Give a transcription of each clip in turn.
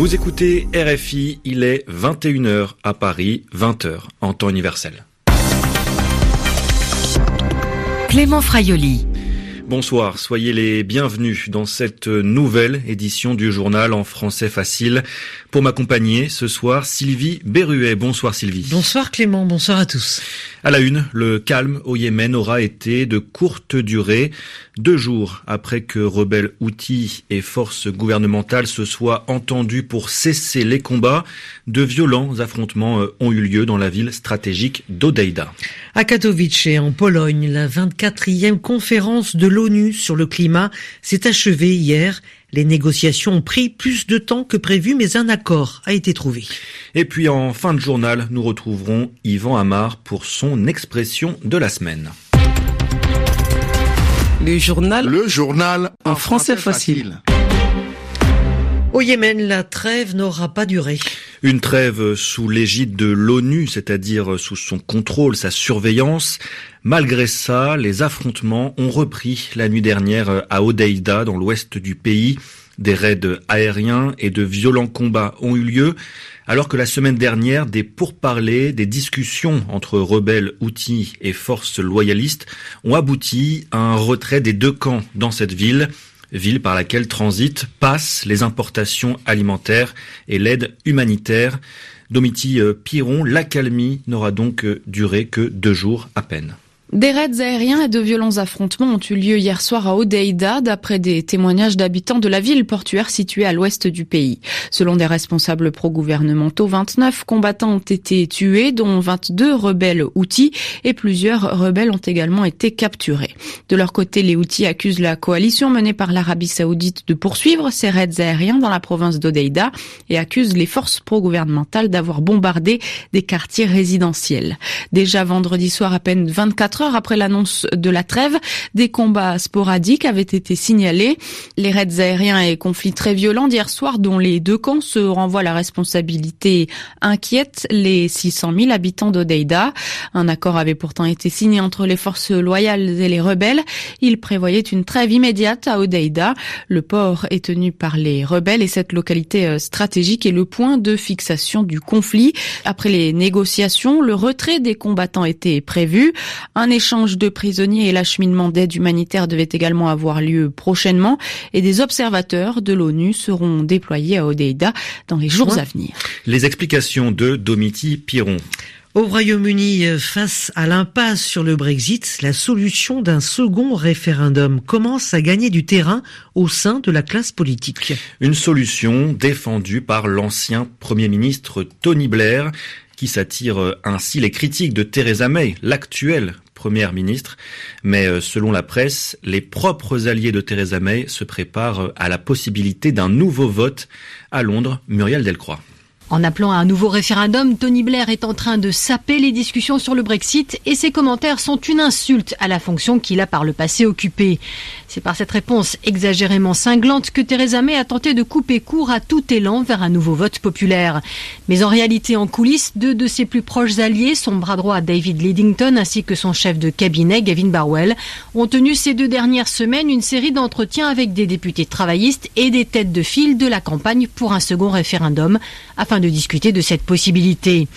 Vous écoutez RFI, il est 21h à Paris, 20h en temps universel. Clément Fraioli. Bonsoir, soyez les bienvenus dans cette nouvelle édition du journal en français facile. Pour m'accompagner ce soir, Sylvie Berruet. Bonsoir Sylvie. Bonsoir Clément, bonsoir à tous. À la une, le calme au Yémen aura été de courte durée. Deux jours après que rebelles outils et forces gouvernementales se soient entendus pour cesser les combats, de violents affrontements euh, ont eu lieu dans la ville stratégique d'Odeida. À Katowice, en Pologne, la 24e conférence de l'ONU sur le climat s'est achevée hier. Les négociations ont pris plus de temps que prévu, mais un accord a été trouvé. Et puis en fin de journal, nous retrouverons Yvan Amar pour son expression de la semaine. Le journal. Le journal en français facile. Au Yémen, la trêve n'aura pas duré. Une trêve sous l'égide de l'ONU, c'est-à-dire sous son contrôle, sa surveillance. Malgré ça, les affrontements ont repris la nuit dernière à Odeida, dans l'ouest du pays. Des raids aériens et de violents combats ont eu lieu, alors que la semaine dernière, des pourparlers, des discussions entre rebelles outils et forces loyalistes ont abouti à un retrait des deux camps dans cette ville ville par laquelle transitent, passent les importations alimentaires et l'aide humanitaire. Domiti euh, Piron, l'accalmie n'aura donc euh, duré que deux jours à peine. Des raids aériens et de violents affrontements ont eu lieu hier soir à Odeida, d'après des témoignages d'habitants de la ville portuaire située à l'ouest du pays. Selon des responsables pro-gouvernementaux, 29 combattants ont été tués, dont 22 rebelles outils, et plusieurs rebelles ont également été capturés. De leur côté, les outils accusent la coalition menée par l'Arabie saoudite de poursuivre ces raids aériens dans la province d'Odeida et accusent les forces pro-gouvernementales d'avoir bombardé des quartiers résidentiels. Déjà vendredi soir, à peine 24 heures après l'annonce de la trêve, des combats sporadiques avaient été signalés. Les raids aériens et conflits très violents d'hier soir, dont les deux camps se renvoient la responsabilité, inquiète les 600 000 habitants d'Odeida. Un accord avait pourtant été signé entre les forces loyales et les rebelles. Il prévoyait une trêve immédiate à Odeida. Le port est tenu par les rebelles et cette localité euh, stratégique est le point de fixation du conflit. Après les négociations, le retrait des combattants était prévu. Un échange de prisonniers et l'acheminement d'aide humanitaire devait également avoir lieu prochainement et des observateurs de l'ONU seront déployés à Odeida dans les jours à venir. Les explications de Domiti Piron. Au Royaume-Uni, face à l'impasse sur le Brexit, la solution d'un second référendum commence à gagner du terrain au sein de la classe politique. Une solution défendue par l'ancien Premier ministre Tony Blair, qui s'attire ainsi les critiques de Theresa May, l'actuelle première ministre. Mais euh, selon la presse, les propres alliés de Theresa May se préparent euh, à la possibilité d'un nouveau vote à Londres. Muriel Delcroix. En appelant à un nouveau référendum, Tony Blair est en train de saper les discussions sur le Brexit et ses commentaires sont une insulte à la fonction qu'il a par le passé occupée. C'est par cette réponse exagérément cinglante que Theresa May a tenté de couper court à tout élan vers un nouveau vote populaire. Mais en réalité, en coulisses, deux de ses plus proches alliés, son bras droit David Lidington ainsi que son chef de cabinet Gavin Barwell, ont tenu ces deux dernières semaines une série d'entretiens avec des députés travaillistes et des têtes de file de la campagne pour un second référendum afin de discuter de cette possibilité.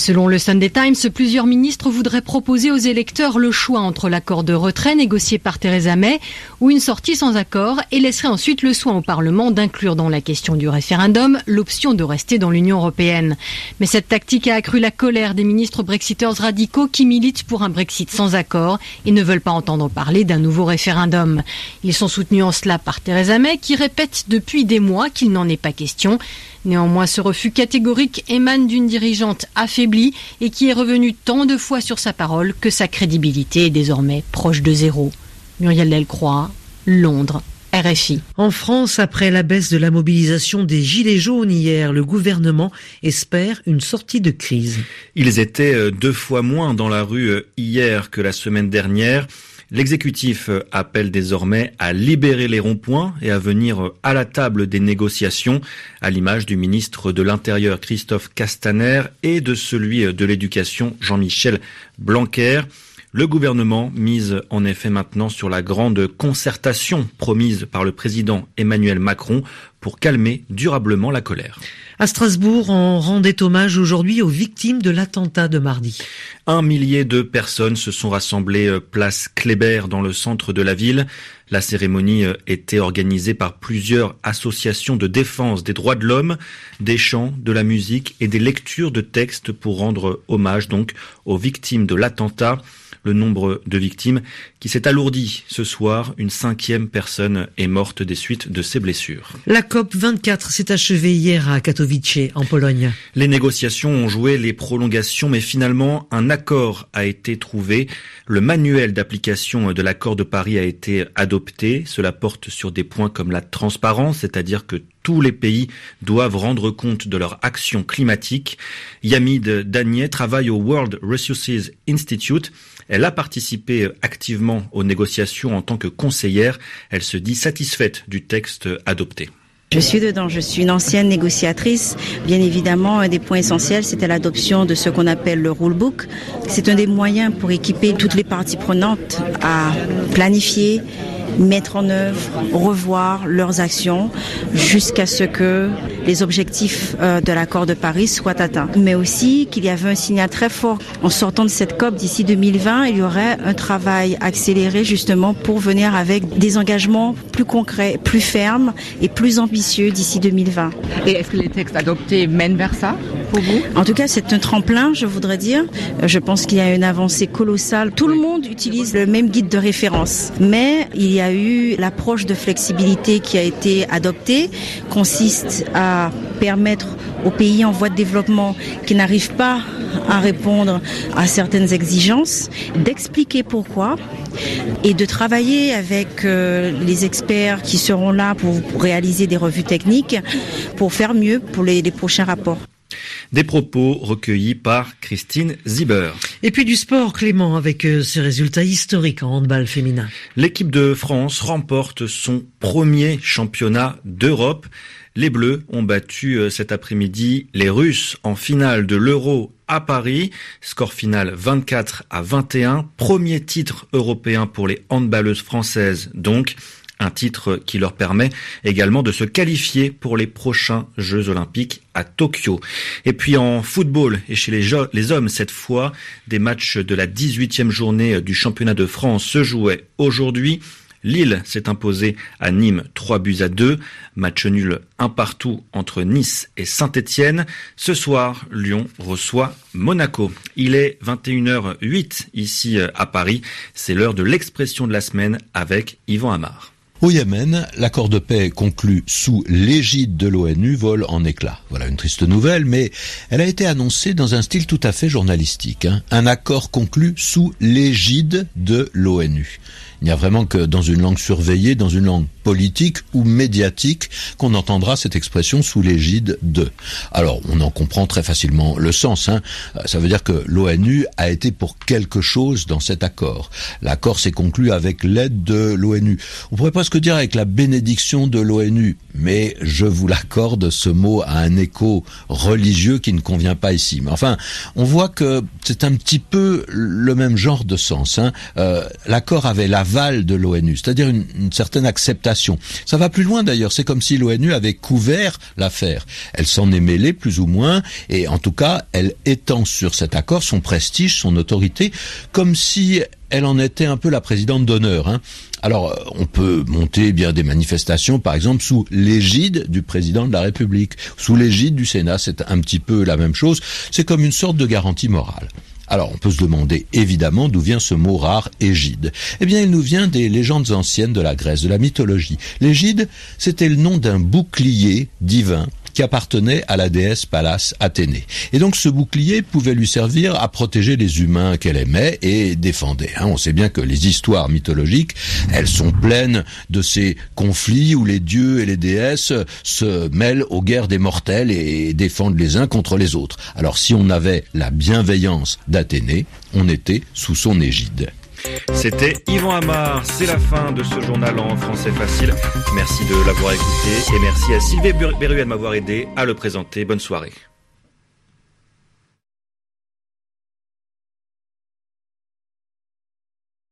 Selon le Sunday Times, plusieurs ministres voudraient proposer aux électeurs le choix entre l'accord de retrait négocié par Theresa May ou une sortie sans accord et laisserait ensuite le soin au Parlement d'inclure dans la question du référendum l'option de rester dans l'Union européenne. Mais cette tactique a accru la colère des ministres brexiteurs radicaux qui militent pour un Brexit sans accord et ne veulent pas entendre parler d'un nouveau référendum. Ils sont soutenus en cela par Theresa May qui répète depuis des mois qu'il n'en est pas question. Néanmoins, ce refus catégorique émane d'une dirigeante affaiblie et qui est revenue tant de fois sur sa parole que sa crédibilité est désormais proche de zéro. Muriel Delcroix, Londres. RFI. En France, après la baisse de la mobilisation des Gilets jaunes hier, le gouvernement espère une sortie de crise. Ils étaient euh, deux fois moins dans la rue euh, hier que la semaine dernière. L'exécutif appelle désormais à libérer les ronds-points et à venir à la table des négociations, à l'image du ministre de l'Intérieur Christophe Castaner et de celui de l'Éducation Jean-Michel Blanquer. Le gouvernement mise en effet maintenant sur la grande concertation promise par le président Emmanuel Macron pour calmer durablement la colère. À Strasbourg, on rendait hommage aujourd'hui aux victimes de l'attentat de mardi. Un millier de personnes se sont rassemblées euh, place Kléber dans le centre de la ville. La cérémonie euh, était organisée par plusieurs associations de défense des droits de l'homme, des chants, de la musique et des lectures de textes pour rendre hommage donc aux victimes de l'attentat le nombre de victimes qui s'est alourdi ce soir. Une cinquième personne est morte des suites de ses blessures. La COP 24 s'est achevée hier à Katowice, en Pologne. Les négociations ont joué les prolongations, mais finalement, un accord a été trouvé. Le manuel d'application de l'accord de Paris a été adopté. Cela porte sur des points comme la transparence, c'est-à-dire que tous les pays doivent rendre compte de leur action climatique. Yamid Danier travaille au World Resources Institute. Elle a participé activement aux négociations en tant que conseillère. Elle se dit satisfaite du texte adopté. Je suis dedans, je suis une ancienne négociatrice. Bien évidemment, un des points essentiels, c'était l'adoption de ce qu'on appelle le rulebook. C'est un des moyens pour équiper toutes les parties prenantes à planifier, mettre en œuvre, revoir leurs actions jusqu'à ce que les objectifs euh, de l'accord de Paris soient atteints. Mais aussi qu'il y avait un signal très fort en sortant de cette COP d'ici 2020, il y aurait un travail accéléré justement pour venir avec des engagements plus concrets, plus fermes et plus ambitieux d'ici 2020. Et est-ce que les textes adoptés mènent vers ça? Pour vous? En tout cas, c'est un tremplin, je voudrais dire. Euh, je pense qu'il y a une avancée colossale. Tout le monde utilise le même guide de référence, mais il y a eu l'approche de flexibilité qui a été adoptée, consiste à permettre aux pays en voie de développement qui n'arrivent pas à répondre à certaines exigences, d'expliquer pourquoi et de travailler avec euh, les experts qui seront là pour réaliser des revues techniques pour faire mieux pour les, les prochains rapports. Des propos recueillis par Christine Zieber. Et puis du sport, Clément, avec euh, ce résultat historique en handball féminin. L'équipe de France remporte son premier championnat d'Europe. Les Bleus ont battu euh, cet après-midi les Russes en finale de l'Euro à Paris. Score final 24 à 21. Premier titre européen pour les handballeuses françaises donc un titre qui leur permet également de se qualifier pour les prochains Jeux olympiques à Tokyo. Et puis en football et chez les, hommes cette fois, des matchs de la 18e journée du championnat de France se jouaient aujourd'hui. Lille s'est imposé à Nîmes 3 buts à 2. Match nul un partout entre Nice et Saint-Étienne. Ce soir, Lyon reçoit Monaco. Il est 21h08 ici à Paris. C'est l'heure de l'expression de la semaine avec Yvan Amar. Au Yémen, l'accord de paix conclu sous l'égide de l'ONU vole en éclats. Voilà une triste nouvelle, mais elle a été annoncée dans un style tout à fait journalistique. Hein. Un accord conclu sous l'égide de l'ONU. Il n'y a vraiment que dans une langue surveillée, dans une langue politique ou médiatique, qu'on entendra cette expression sous l'égide de. Alors, on en comprend très facilement le sens. Hein. Ça veut dire que l'ONU a été pour quelque chose dans cet accord. L'accord s'est conclu avec l'aide de l'ONU. On pourrait presque dire avec la bénédiction de l'ONU, mais je vous l'accorde, ce mot a un écho religieux qui ne convient pas ici. Mais enfin, on voit que c'est un petit peu le même genre de sens. Hein. Euh, l'accord avait de l'ONU, c'est-à-dire une, une, certaine acceptation. Ça va plus loin d'ailleurs, c'est comme si l'ONU avait couvert l'affaire. Elle s'en est mêlée plus ou moins, et en tout cas, elle étend sur cet accord son prestige, son autorité, comme si elle en était un peu la présidente d'honneur. Hein. Alors, on peut monter bien des manifestations, par exemple, sous l'égide du président de la République, sous l'égide du Sénat, c'est un petit peu la même chose. C'est comme une sorte de garantie morale. Alors, on peut se demander évidemment d'où vient ce mot rare égide. Eh bien, il nous vient des légendes anciennes de la Grèce, de la mythologie. L'égide, c'était le nom d'un bouclier divin qui appartenait à la déesse Pallas Athénée. Et donc ce bouclier pouvait lui servir à protéger les humains qu'elle aimait et défendait. Hein. on sait bien que les histoires mythologiques, elles sont pleines de ces conflits où les dieux et les déesses se mêlent aux guerres des mortels et défendent les uns contre les autres. Alors si on avait la bienveillance d'Athénée, on était sous son égide. C'était Yvan Amar. C'est la fin de ce journal en français facile. Merci de l'avoir écouté et merci à Sylvie Berruel de m'avoir aidé à le présenter. Bonne soirée.